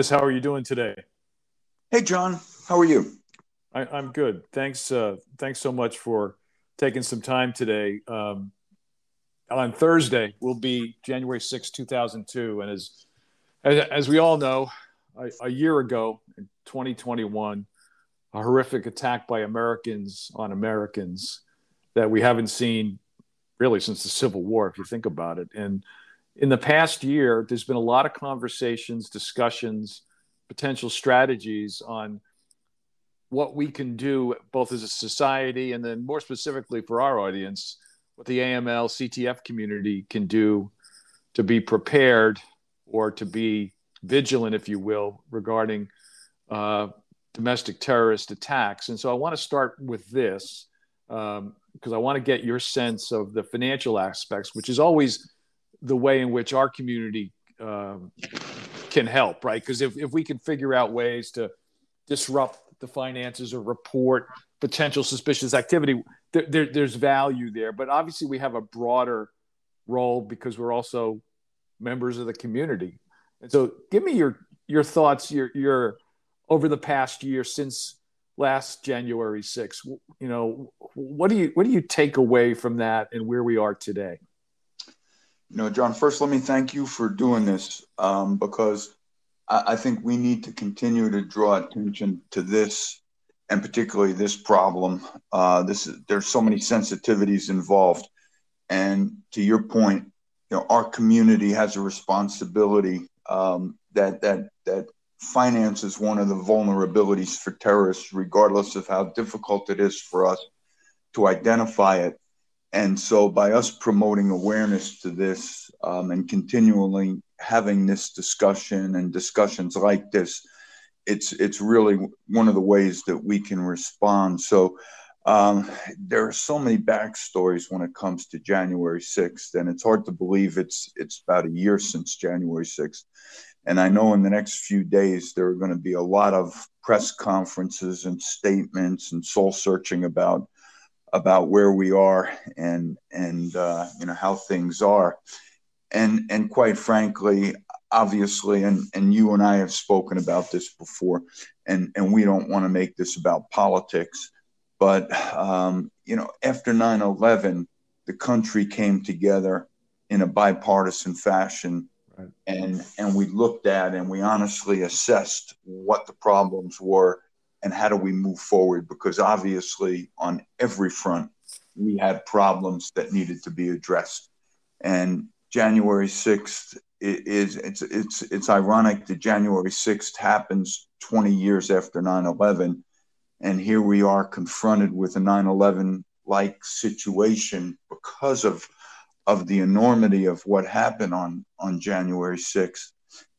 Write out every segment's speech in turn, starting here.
Dennis, how are you doing today? Hey, John, how are you? I, am good. Thanks. Uh, thanks so much for taking some time today. Um, on Thursday will be January 6, 2002. And as, as, as we all know, a, a, year ago in 2021, a horrific attack by Americans on Americans that we haven't seen really since the Civil War, if you think about it. And in the past year, there's been a lot of conversations, discussions, potential strategies on what we can do both as a society and then more specifically for our audience, what the AML CTF community can do to be prepared or to be vigilant, if you will, regarding uh, domestic terrorist attacks. And so I want to start with this because um, I want to get your sense of the financial aspects, which is always the way in which our community um, can help, right? Because if, if we can figure out ways to disrupt the finances or report potential suspicious activity, there, there, there's value there. But obviously, we have a broader role because we're also members of the community. And so, give me your your thoughts, your your over the past year since last January 6th. You know, what do you what do you take away from that and where we are today? You know, John, first, let me thank you for doing this um, because I, I, think we need to continue to draw attention to this and particularly this problem. Uh, this there's so many sensitivities involved, and to your point, you know, our community has a responsibility um, that that that finance is one of the vulnerabilities for terrorists, regardless of how difficult it is for us to identify it and so, by us promoting awareness to this um, and continually having this discussion and discussions like this, it's it's really one of the ways that we can respond. So, um, there are so many backstories when it comes to January 6th, and it's hard to believe it's it's about a year since January 6th. And I know in the next few days there are going to be a lot of press conferences and statements and soul searching about about where we are and and uh, you know how things are and and quite frankly obviously and and you and I have spoken about this before and and we don't want to make this about politics but um, you know after 9/11 the country came together in a bipartisan fashion right. and and we looked at and we honestly assessed what the problems were and how do we move forward? Because obviously, on every front, we had problems that needed to be addressed. And January 6th is it's it's it's ironic that January 6th happens 20 years after 9/11 and here we are confronted with a 9/11 like situation because of of the enormity of what happened on on January 6th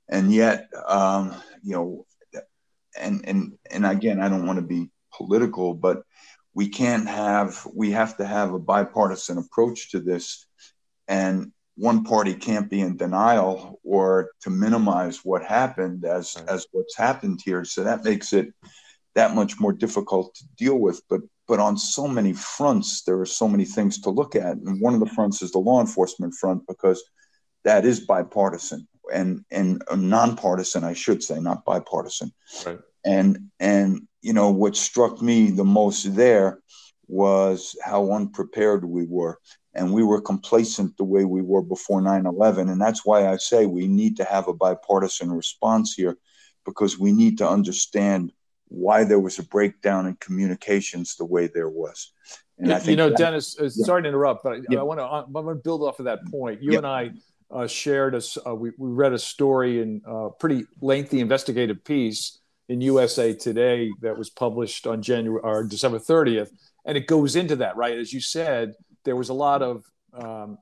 and yet um, you know and and and again, I don't want to be political, but we can't have we have to have a bipartisan approach to this, and one party can't be in denial or to minimize what happened as as what's happened here. So that makes it that much more difficult to deal with. But but on so many fronts, there are so many things to look at, and one of the fronts is the law enforcement front because that is bipartisan and and uh, nonpartisan, I should say, not bipartisan. Right. And and you know what struck me the most there was how unprepared we were, and we were complacent the way we were before 9/11, and that's why I say we need to have a bipartisan response here, because we need to understand why there was a breakdown in communications the way there was. And yeah, you know, that, Dennis, uh, yeah. sorry to interrupt, but yeah. I want to I want to build off of that point. You and I uh, shared a, uh, we, we read a story in a pretty lengthy investigative piece in USA Today that was published on January or December 30th, and it goes into that, right? As you said, there was a lot of um,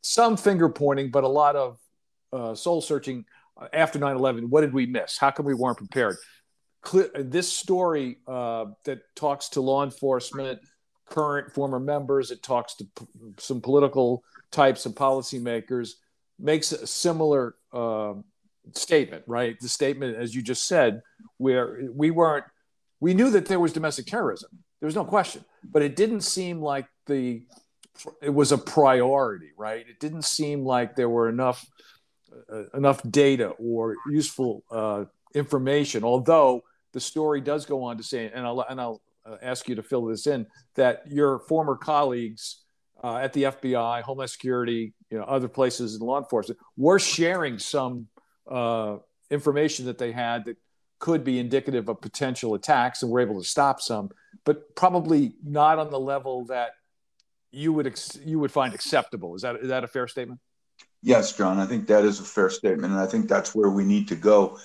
some finger pointing, but a lot of uh, soul searching after 9/11. What did we miss? How come we weren't prepared? this story uh, that talks to law enforcement, current, former members, it talks to p- some political types and policymakers makes a similar uh, statement, right? The statement, as you just said, where we weren't, we knew that there was domestic terrorism. There was no question, but it didn't seem like the, it was a priority, right? It didn't seem like there were enough uh, enough data or useful uh, information. Although the story does go on to say, and I'll and I'll uh, ask you to fill this in, that your former colleagues uh, at the FBI, Homeland Security, you know, other places in law enforcement were sharing some uh, information that they had that could be indicative of potential attacks, and were able to stop some, but probably not on the level that you would ex- you would find acceptable. Is that is that a fair statement? Yes, John. I think that is a fair statement, and I think that's where we need to go,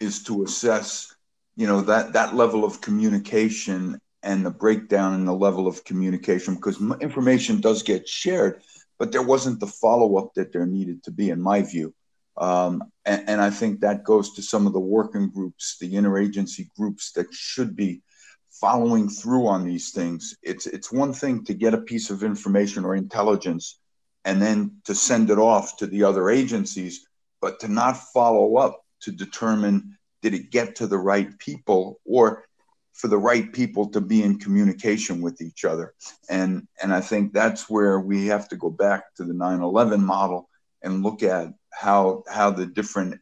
is to assess, you know, that that level of communication and the breakdown in the level of communication because information does get shared, but there wasn't the follow up that there needed to be, in my view. Um, and, and, I think that goes to some of the working groups, the interagency groups that should be following through on these things. It's it's one thing to get a piece of information or intelligence and then to send it off to the other agencies, but to not follow up to determine did it get to the right people or for the right people to be in communication with each other. And and I think that's where we have to go back to the 9/11 model and look at how how the different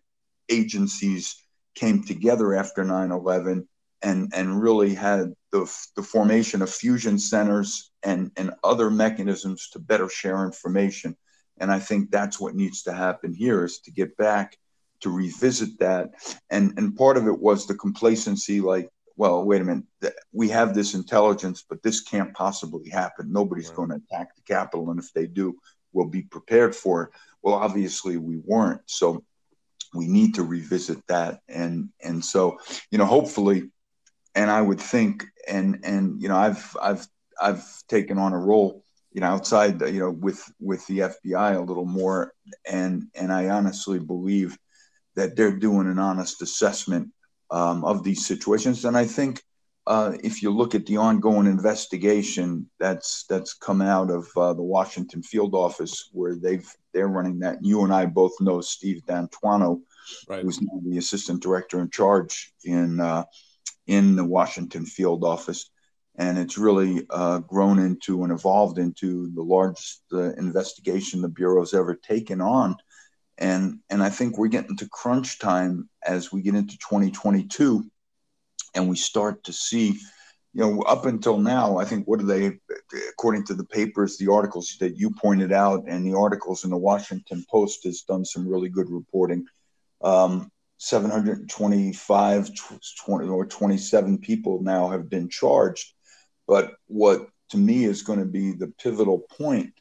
agencies came together after 9/11 and and really had the, the formation of fusion centers and and other mechanisms to better share information. And i think that's what needs to happen here is to get back to revisit that. And and part of it was the complacency like well wait a minute we have this intelligence but this can't possibly happen. Nobody's right. going to attack the capitol and if they do we'll be prepared for. Well obviously we weren't. So we need to revisit that. And and so you know hopefully and I would think, and and you know, I've I've I've taken on a role, you know, outside, you know, with with the FBI a little more, and and I honestly believe that they're doing an honest assessment um, of these situations, and I think. Uh, if you look at the ongoing investigation that's that's come out of uh, the Washington field office, where they've they're running that, you and I both know Steve D'Antuono, right. who's now the assistant director in charge in uh, in the Washington field office. And it's really uh, grown into and evolved into the largest uh, investigation the Bureau's ever taken on. And, and I think we're getting to crunch time as we get into 2022 and we start to see, you know, up until now, I think what are they, according to the papers, the articles that you pointed out, and the articles in the Washington Post has done some really good reporting. Um, 725 20, or 27 people now have been charged. But what to me is going to be the pivotal point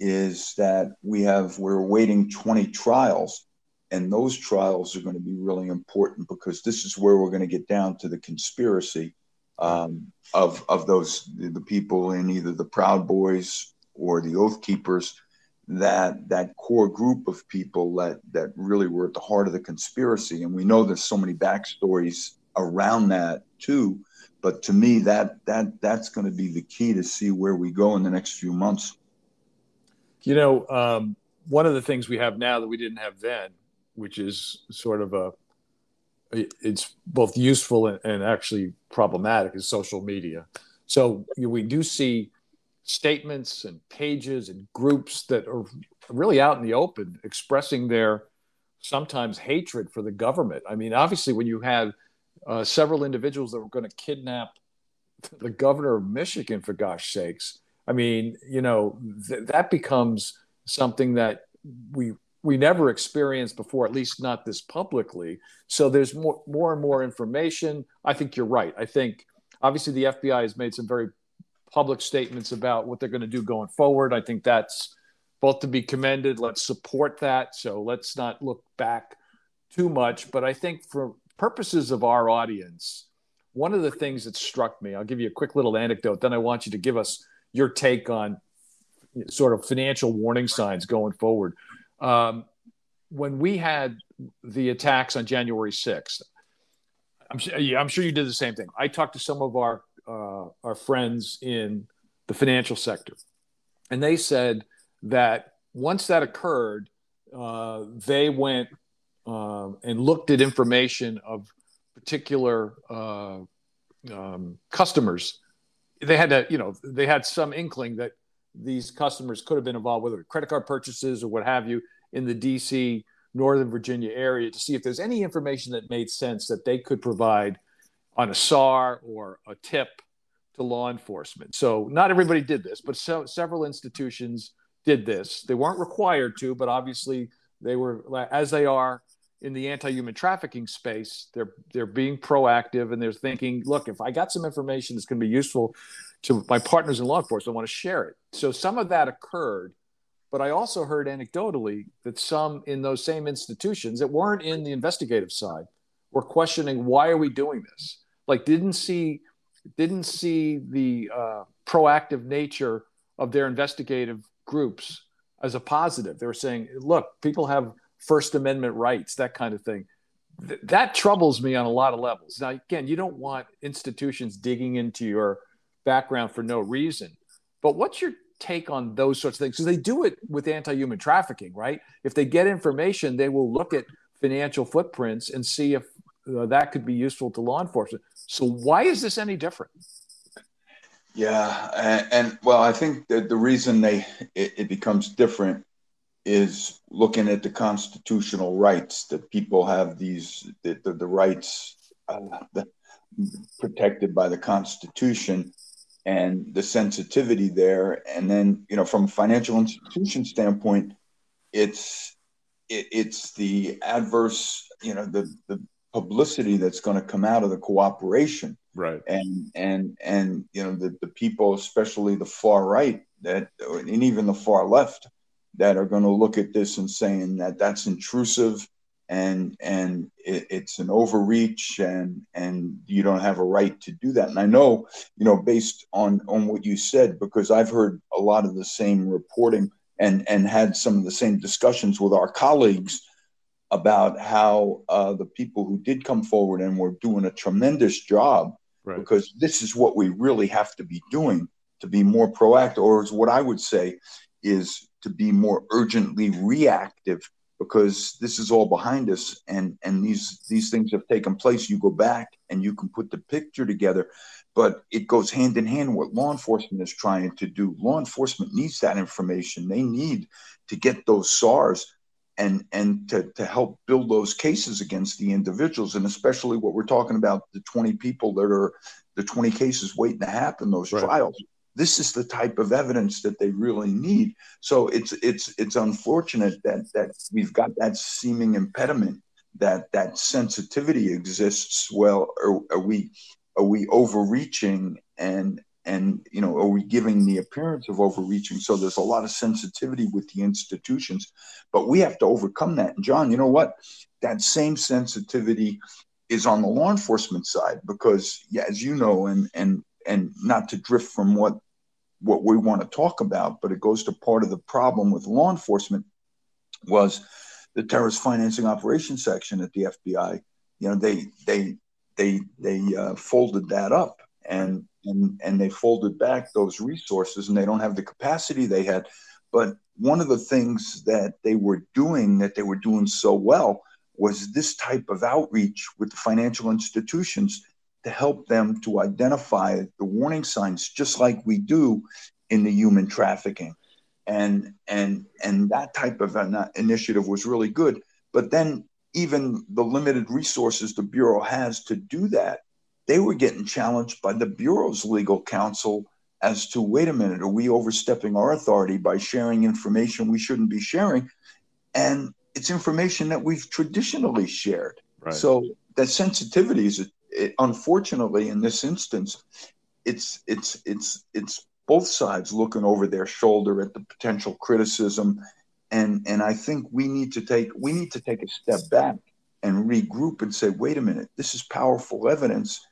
is that we have we're waiting 20 trials and those trials are going to be really important because this is where we're going to get down to the conspiracy um, of of those the people in either the Proud Boys or the Oath Keepers that that core group of people that that really were at the heart of the conspiracy. And we know there's so many backstories around that too but to me that that that's going to be the key to see where we go in the next few months. You know um, one of the things we have now that we didn't have then which is sort of a it's both useful and, and actually problematic is social media so we do see statements and pages and groups that are really out in the open expressing their sometimes hatred for the government. I mean, obviously, when you had uh, several individuals that were going to kidnap the governor of Michigan, for gosh sakes, I mean, you know, th- that becomes something that we we never experienced before, at least not this publicly. So there's more more and more information. I think you're right. I think obviously the FBI has made some very public statements about what they're going to do going forward. I think that's both to be commended. Let's support that. So let's not look back too much. But I think for purposes of our audience, one of the things that struck me, I'll give you a quick little anecdote, then I want you to give us your take on sort of financial warning signs going forward. Um, when we had the attacks on January 6th, I'm, yeah, I'm sure you did the same thing. I talked to some of our uh, our friends in the financial sector, and they said that once that occurred, uh, they went uh, and looked at information of particular uh, um, customers. They had to, you know, they had some inkling that these customers could have been involved, whether credit card purchases or what have you, in the DC Northern Virginia area to see if there's any information that made sense that they could provide on a SAR or a tip to law enforcement. So not everybody did this, but so, several institutions did this. They weren't required to, but obviously they were, as they are in the anti-human trafficking space. They're they're being proactive and they're thinking, look, if I got some information that's going to be useful to my partners in law enforcement, I want to share it. So some of that occurred but I also heard anecdotally that some in those same institutions that weren't in the investigative side were questioning why are we doing this? Like didn't see didn't see the uh, proactive nature of their investigative groups as a positive. They were saying, look, people have First Amendment rights, that kind of thing. Th- that troubles me on a lot of levels. Now, again, you don't want institutions digging into your background for no reason. But what's your take on those sorts of things? Because they do it with anti-human trafficking right? If they get information they will look at financial footprints and see if uh, that could be useful to law enforcement. So why is this any different? Yeah and, and well i think that the reason they it, it, becomes different is looking at the constitutional rights that people have these the, the, the rights uh, the, protected by the constitution and the sensitivity there. And then, you know, from a financial institution standpoint, it's it, it's the adverse, you know, the the publicity that's going to come out of the cooperation, right? And and and you know, the the people, especially the far right, that and even the far left, that are going to look at this and saying that that's intrusive and and it, it's an overreach and and you don't have a right to do that and i know you know based on on what you said because i've heard a lot of the same reporting and and had some of the same discussions with our colleagues about how uh, the people who did come forward and were doing a tremendous job right. because this is what we really have to be doing to be more proactive or is what i would say is to be more urgently reactive because this is all behind us and and these these things have taken place. You go back and you can put the picture together but it goes hand in hand what law enforcement is trying to do. Law enforcement needs that information. They need to get those SARs and and to, to help build those cases against the individuals and especially what we're talking about the 20 people that are the 20 cases waiting to happen those right. trials this is the type of evidence that they really need. So it's it's it's unfortunate that that we've got that seeming impediment that that sensitivity exists. Well, are, are we are we overreaching and and you know are we giving the appearance of overreaching so there's a lot of sensitivity with the institutions but we have to overcome that and john you know what that same sensitivity is on the law enforcement side because yeah, as you know and and and not to drift from what what we want to talk about, but it goes to part of the problem with law enforcement was the terrorist financing operations section at the FBI. You know, they they they they uh, folded that up and and and they folded back those resources, and they don't have the capacity they had. But one of the things that they were doing that they were doing so well was this type of outreach with the financial institutions to help them to identify the warning signs, just like we do in the human trafficking. And and and that type of an uh, initiative was really good. But then even the limited resources the bureau has to do that, they were getting challenged by the bureau's legal counsel as to wait a minute, are we overstepping our authority by sharing information we shouldn't be sharing? And it's information that we've traditionally shared. Right. So that sensitivity is a it, unfortunately, in this instance, it's it's it's it's both sides looking over their shoulder at the potential criticism, and and I think we need to take we need to take a step back and regroup and say, wait a minute, this is powerful evidence,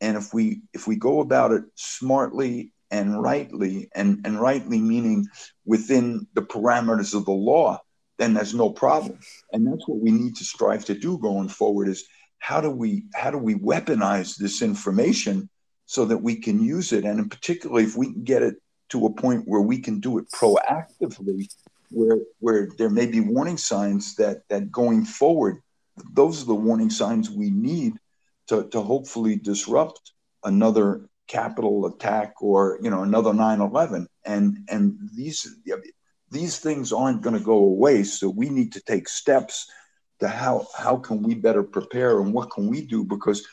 and if we if we go about it smartly and rightly, and and rightly meaning within the parameters of the law, then there's no problem, and that's what we need to strive to do going forward is how do we how do we weaponize this information so that we can use it? And in particularly if we can get it to a point where we can do it proactively where where there may be warning signs that that going forward those are the warning signs we need to, to hopefully disrupt another Capitol attack or you know another 9-11 and and these these things aren't going to go away so we need to take steps to how how can we better prepare and what can we do because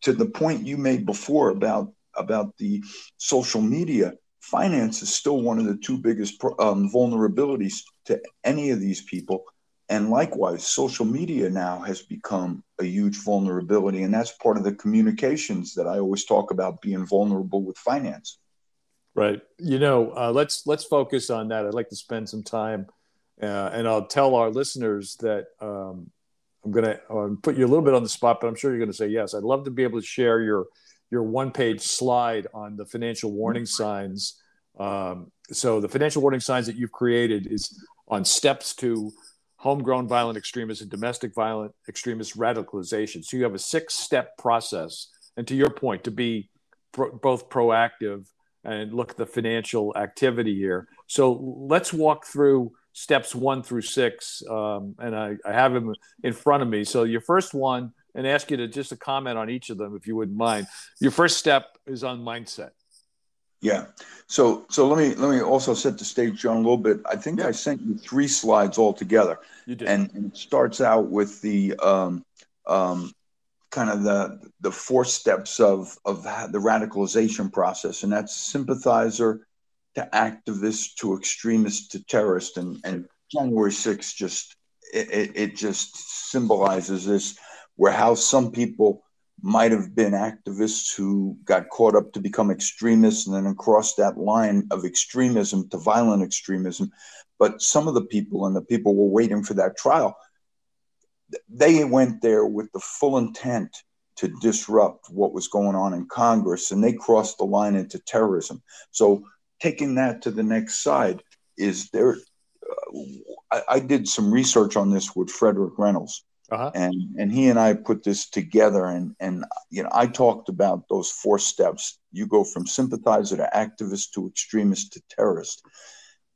to the point you made before about about the social media finance is still one of the two biggest um, vulnerabilities to any of these people and likewise, social media now has become a huge vulnerability. And that's part of the communications that I always talk about being vulnerable with finance. Right. You know, uh, let's let's focus on that. I'd like to spend some time, uh, and I'll tell our listeners that um, I'm going to uh, put you a little bit on the spot, but I'm sure you're going to say yes. I'd love to be able to share your your one page slide on the financial warning signs. Um, so the financial warning signs that you've created is on steps to homegrown violent extremists and domestic violent extremist radicalization. So you have a six step process. And to your point, to be pro- both proactive and look at the financial activity here. So let's walk through steps one through six. Um, and I, I, have them in front of me. So your first one, and ask you to just a comment on each of them, if you wouldn't mind. Your first step is on mindset. Yeah. So so let me let me also set the stage, John, a little bit. I think yeah. I sent you three slides all together. You did. And, and it starts out with the um, um, kind of the the four steps of of the radicalization process, and that's sympathizer to activist to extremist to terrorist, and and January 6th just it, it just symbolizes this, where how some people might have been activists who got caught up to become extremists and then across that line of extremism to violent extremism. But some of the people and the people were waiting for that trial, they went there with the full intent to disrupt what was going on in Congress and they crossed the line into terrorism. So taking that to the next side is there. Uh, I, I did some research on this with Frederick Reynolds uh-huh. And and he and I put this together, and and you know I talked about those four steps. You go from sympathizer to activist to extremist to terrorist,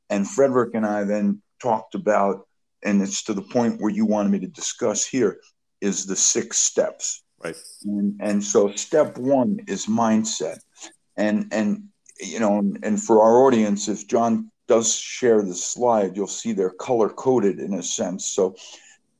and Frederick and I then talked about, and it's to the point where you wanted me to discuss here, is the six steps. Right. And and so step one is mindset, and and you know, and for our audience, if John does share the slide, you'll see they're color coded in a sense. So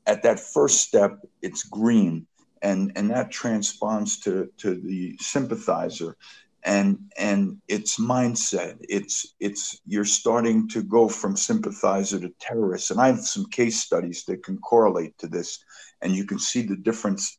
at that first step, it's green, and and that transponds to to the sympathizer, and and its mindset. It's it's you're starting to go from sympathizer to terrorist, and I have some case studies that can correlate to this, and you can see the difference.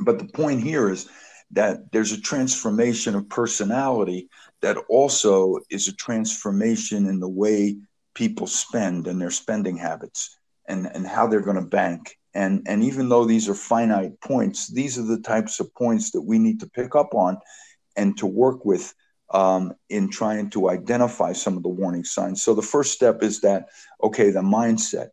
But the point here is that there's a transformation of personality that also is a transformation in the way people spend and their spending habits and, and how they're going to bank. And, and even though these are finite points, these are the types of points that we need to pick up on and to work with um, in trying to identify some of the warning signs. So the first step is that, okay, the mindset.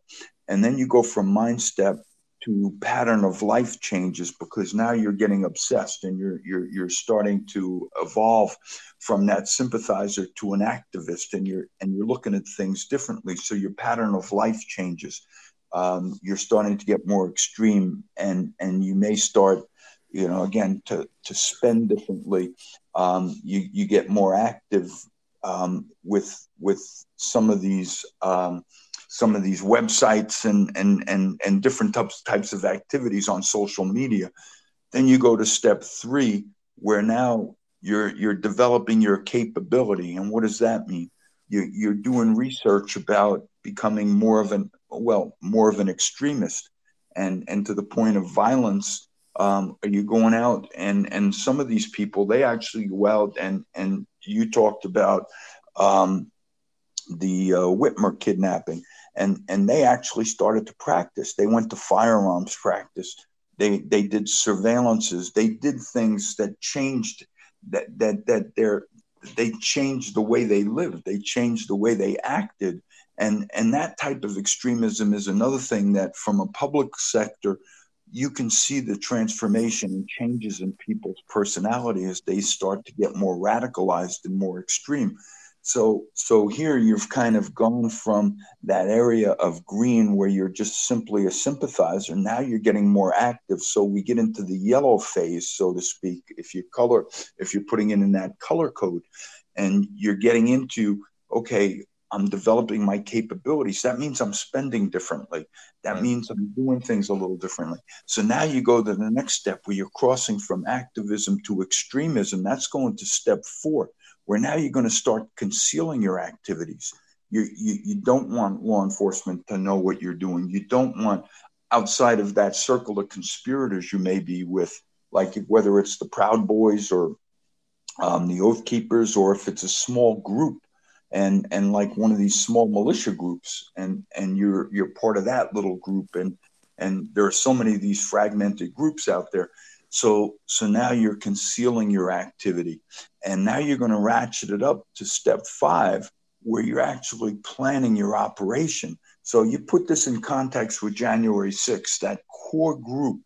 And then you go from mindset to pattern of life changes because now you're getting obsessed and you're you're you're starting to evolve from that sympathizer to an activist and you're and you're looking at things differently. So your pattern of life changes. Um, you're starting to get more extreme and and you may start you know again to to spend differently. Um, you you get more active um, with with some of these um, some of these websites and and and and different types types of activities on social media. Then you go to step three, where now you're you're developing your capability. And what does that mean? You, you're doing research about becoming more of an well more of an extremist, and and to the point of violence. Um, are you going out and and some of these people they actually go out and and you talked about um, the uh, Whitmer kidnapping and and they actually started to practice. They went to firearms practice. They they did surveillances. They did things that changed that that that they're they changed the way they lived. They changed the way they acted. And and that type of extremism is another thing that from a public sector you can see the transformation and changes in people's personality as they start to get more radicalized and more extreme. So, so here you've kind of gone from that area of green where you're just simply a sympathizer. Now you're getting more active. So we get into the yellow phase, so to speak. If you color, if you're putting it in that color code, and you're getting into, okay, I'm developing my capabilities. That means I'm spending differently. That right. means I'm doing things a little differently. So now you go to the next step where you're crossing from activism to extremism. That's going to step four, where now you're going to start concealing your activities. You, you, you don't want law enforcement to know what you're doing. You don't want outside of that circle of conspirators you may be with, like whether it's the Proud Boys or um, the Oath Keepers, or if it's a small group and and like one of these small militia groups, and and you're you're part of that little group, and and there are so many of these fragmented groups out there. So so now you're concealing your activity, and now you're going to ratchet it up to step five, where you're actually planning your operation. So you put this in context with January 6th, that core group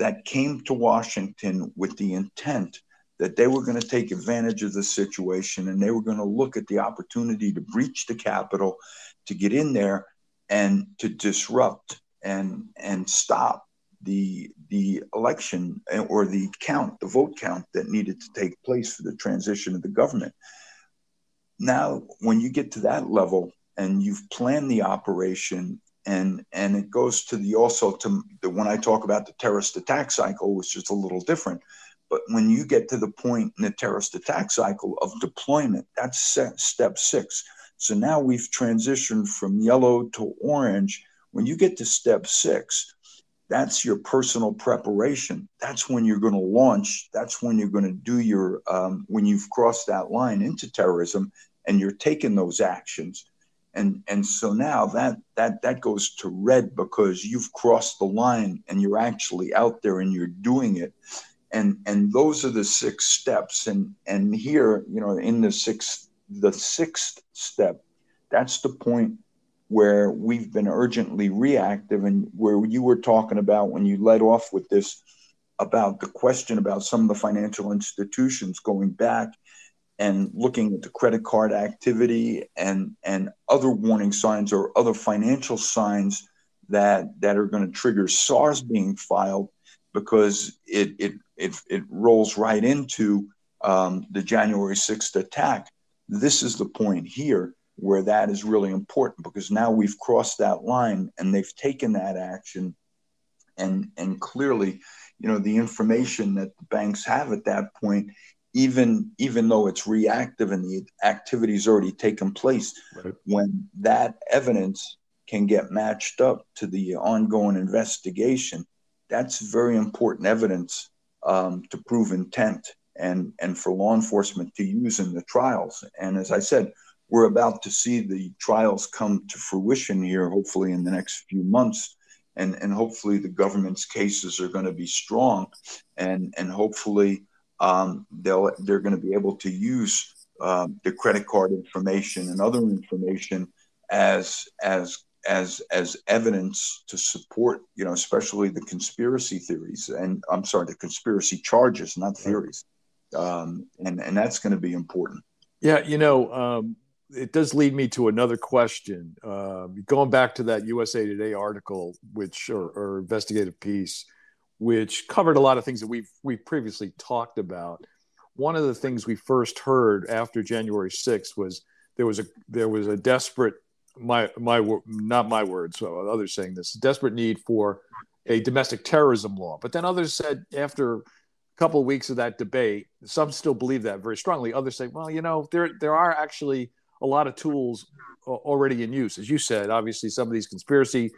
that came to Washington with the intent that they were going to take advantage of the situation and they were going to look at the opportunity to breach the Capitol, to get in there and to disrupt and and stop the the election eh, or the count, the vote count that needed to take place for the transition of the government. Now, when you get to that level and you've planned the operation and and it goes to the also to the when I talk about the terrorist attack cycle, which is a little different but when you get to the point in the terrorist attack cycle of deployment, that's step six. So now we've transitioned from yellow to orange. When you get to step six, that's your personal preparation. That's when you're going to launch. That's when you're going to do your, um, when you've crossed that line into terrorism and you're taking those actions. And, and so now that, that, that goes to red because you've crossed the line and you're actually out there and you're doing it and and those are the six steps and and here you know in the sixth the sixth step that's the point where we've been urgently reactive and where you were talking about when you led off with this about the question about some of the financial institutions going back and looking at the credit card activity and and other warning signs or other financial signs that that are going to trigger SARs being filed because it it it, it rolls right into um, the January 6th attack. This is the point here where that is really important because now we've crossed that line and they've taken that action and and clearly you know the information that the banks have at that point even even though it's reactive and the activity's already taken place right. when that evidence can get matched up to the ongoing investigation that's very important evidence um, to prove intent and, and for law enforcement to use in the trials. And as I said, we're about to see the trials come to fruition here, hopefully in the next few months. And, and hopefully the government's cases are going to be strong and, and hopefully um, they'll, they're going to be able to use uh, the credit card information and other information as, as as as evidence to support you know especially the conspiracy theories and i'm sorry the conspiracy charges not theories. Um, and and that's going to be important. Yeah you know um, it does lead me to another question uh, going back to that usa today article which or, or investigative piece which covered a lot of things that we've we've previously talked about one of the things we first heard after january 6th was there was a there was a desperate my my not my words, so others saying this desperate need for a domestic terrorism law. But then others said after a couple of weeks of that debate, some still believe that very strongly. Others say, well, you know, there there are actually a lot of tools already in use, as you said. Obviously, some of these conspiracy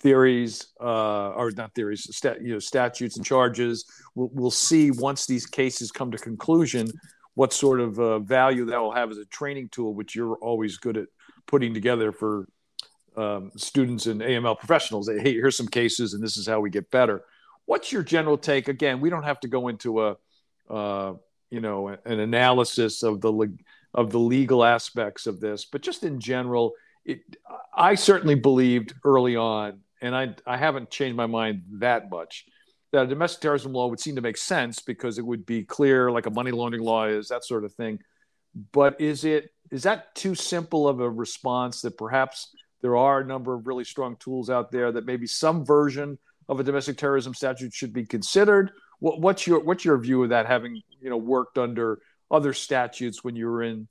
theories uh, not theories, stat, you know, statutes and charges. We'll, we'll see once these cases come to conclusion what sort of uh, value that will have as a training tool, which you're always good at putting together for um, students and AML professionals. Hey, here's some cases, and this is how we get better. What's your general take? Again, we don't have to go into a uh, you know an analysis of the of the legal aspects of this, but just in general, it, I certainly believed early on, and I I haven't changed my mind that much that a domestic terrorism law would seem to make sense because it would be clear, like a money laundering law is, that sort of thing. But is it is that too simple of a response that perhaps there are a number of really strong tools out there that maybe some version of a domestic terrorism statute should be considered? What, what's your what's your view of that? Having you know worked under other statutes when you were in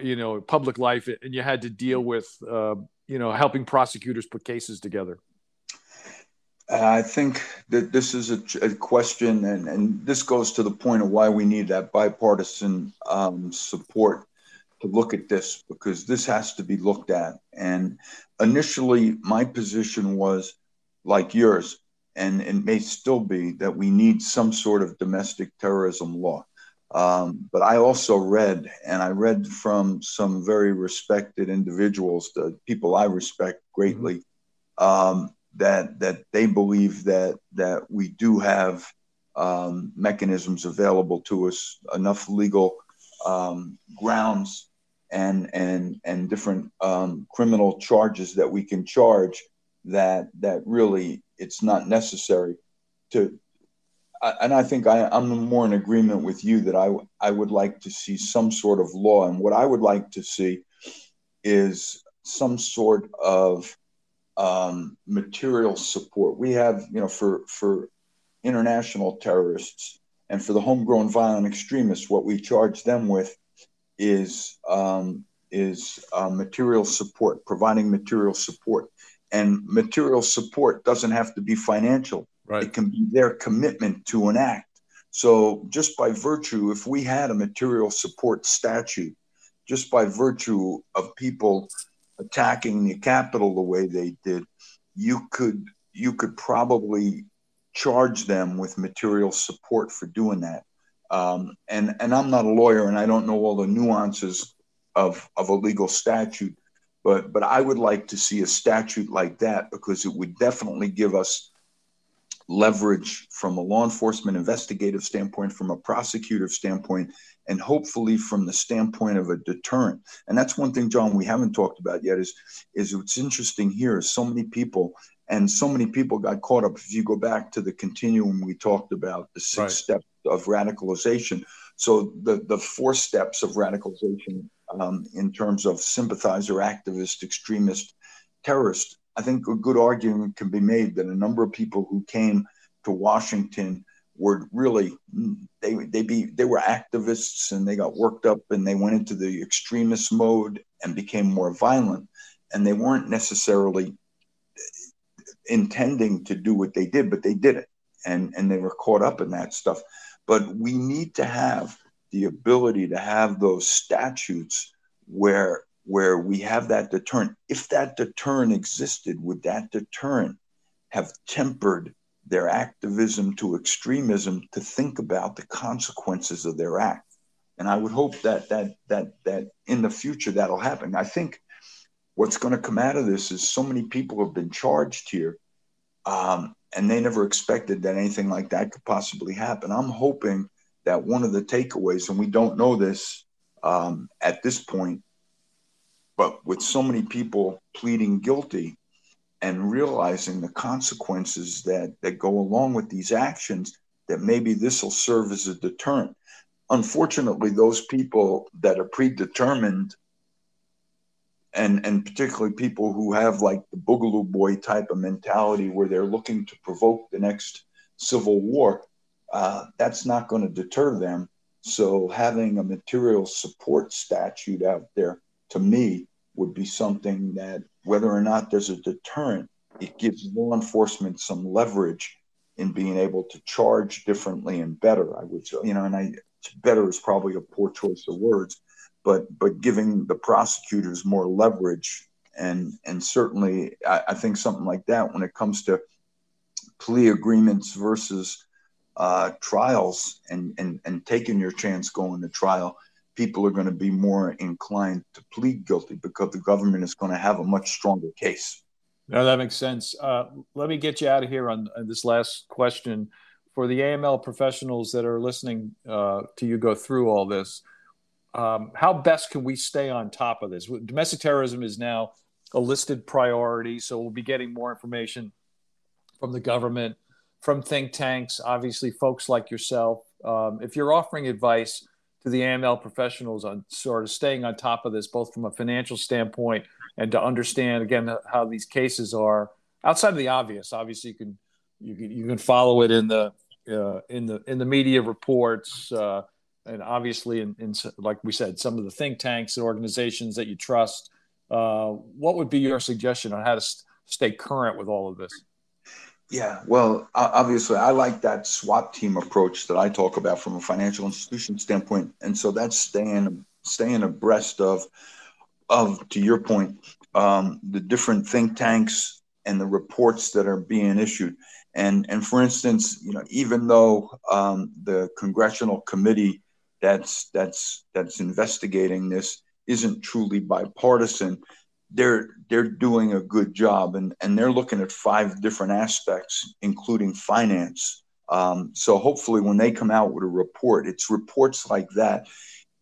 you know public life and you had to deal with uh, you know helping prosecutors put cases together I think that this is a, a, question, and, and this goes to the point of why we need that bipartisan um, support to look at this, because this has to be looked at. And initially, my position was like yours, and it may still be that we need some sort of domestic terrorism law. Um, but I also read, and I read from some very respected individuals, the people I respect greatly, um, that that they believe that that we do have um, mechanisms available to us, enough legal um, grounds and and and different um, criminal charges that we can charge that that really it's not necessary to and I think I, am more in agreement with you that I I would like to see some sort of law, and what I would like to see is some sort of um, material support. We have, you know, for for international terrorists and for the homegrown violent extremists, what we charge them with is um, is uh, material support, providing material support, and material support doesn't have to be financial. Right. It can be their commitment to an act. So, just by virtue, if we had a material support statute, just by virtue of people attacking the Capitol the way they did, you could you could probably charge them with material support for doing that. Um, and and I'm not a lawyer, and I don't know all the nuances of of a legal statute, but but I would like to see a statute like that because it would definitely give us leverage from a law enforcement investigative standpoint, from a prosecutor standpoint, and hopefully from the standpoint of a deterrent. And that's one thing, John, we haven't talked about yet is, is what's interesting here is so many people and so many people got caught up. If you go back to the continuum we talked about, the six right. steps of radicalization. So the, the four steps of radicalization um, in terms of sympathizer, activist, extremist, terrorist I think a good argument can be made that a number of people who came to Washington were really they they be they were activists and they got worked up and they went into the extremist mode and became more violent. And they weren't necessarily intending to do what they did but they did it. And and they were caught up in that stuff. But we need to have the ability to have those statutes where where we have that deterrent. If that deterrent existed, would that deterrent have tempered their activism to extremism to think about the consequences of their act? And I would hope that that that that in the future that'll happen. I think what's going to come out of this is so many people have been charged here, um, and they never expected that anything like that could possibly happen. I'm hoping that one of the takeaways, and we don't know this um, at this point, but with so many people pleading guilty and realizing the consequences that, that go along with these actions, that maybe this will serve as a deterrent. Unfortunately, those people that are predetermined and and particularly people who have like the boogaloo boy type of mentality where they're looking to provoke the next civil war uh, that's not going to deter them so having a material support statute out there to me would be something that, whether or not there's a deterrent, it gives law enforcement some leverage in being able to charge differently and better. I would say, you know, and I better is probably a poor choice of words, but but giving the prosecutors more leverage and and certainly I, I think something like that when it comes to plea agreements versus uh, trials and, and and taking your chance going to trial people are going to be more inclined to plead guilty because the government is going to have a much stronger case. No, that makes sense. Uh, let me get you out of here on, on, this last question. For the AML professionals that are listening uh, to you go through all this, um, how best can we stay on top of this? Domestic terrorism is now a listed priority, so we'll be getting more information from the government, from think tanks, obviously, folks like yourself. Um, if you're offering advice, to the AML professionals on sort of staying on top of this, both from a financial standpoint and to understand again how these cases are outside of the obvious. Obviously, you can you can, you can follow it in the uh, in the in the media reports. Uh, and obviously, in, in, like we said, some of the think tanks and organizations that you trust. Uh, what would be your suggestion on how to st- stay current with all of this? Yeah, well, obviously, I like that SWAT team approach that I talk about from a financial institution standpoint, and so that's staying staying abreast of of to your point, um, the different think tanks and the reports that are being issued. And and for instance, you know, even though um, the congressional committee that's that's that's investigating this isn't truly bipartisan, they're they're doing a good job and and they're looking at five different aspects including finance. Um, so hopefully when they come out with a report it's reports like that.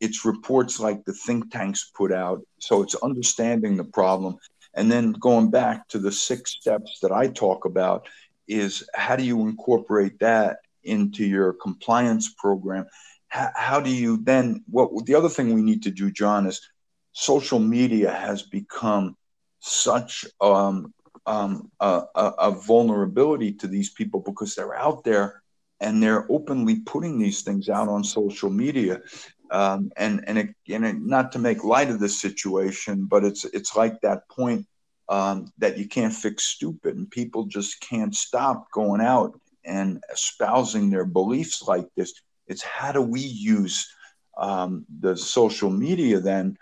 It's reports like the think tanks put out. So it's understanding the problem. And then going back to the six steps that i talk about is how do you incorporate that into your compliance program? How, how do you then what the other thing we need to do john is social media has become such um, um, a, a, vulnerability to these people because they're out there and they're openly putting these things out on social media. Um, and and, it, and it, not to make light of this situation, but it's it's like that point um, that you can't fix stupid, and people just can't stop going out and espousing their beliefs like this. It's how do we use um, the social media then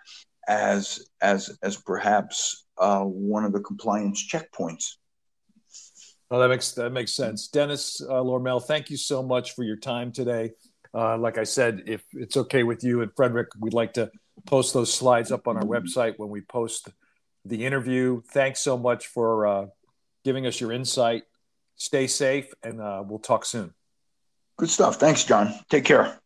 as as as perhaps uh, one of the compliance checkpoints. Well, that makes that makes sense. Dennis uh, Lormel, thank you so much for your time today. Uh, like I said, if it's okay with you and Frederick, we'd like to post those slides up on our website when we post the interview. Thanks so much for uh, giving us your insight. Stay safe, and uh, we'll talk soon. Good stuff. Thanks, John. Take care.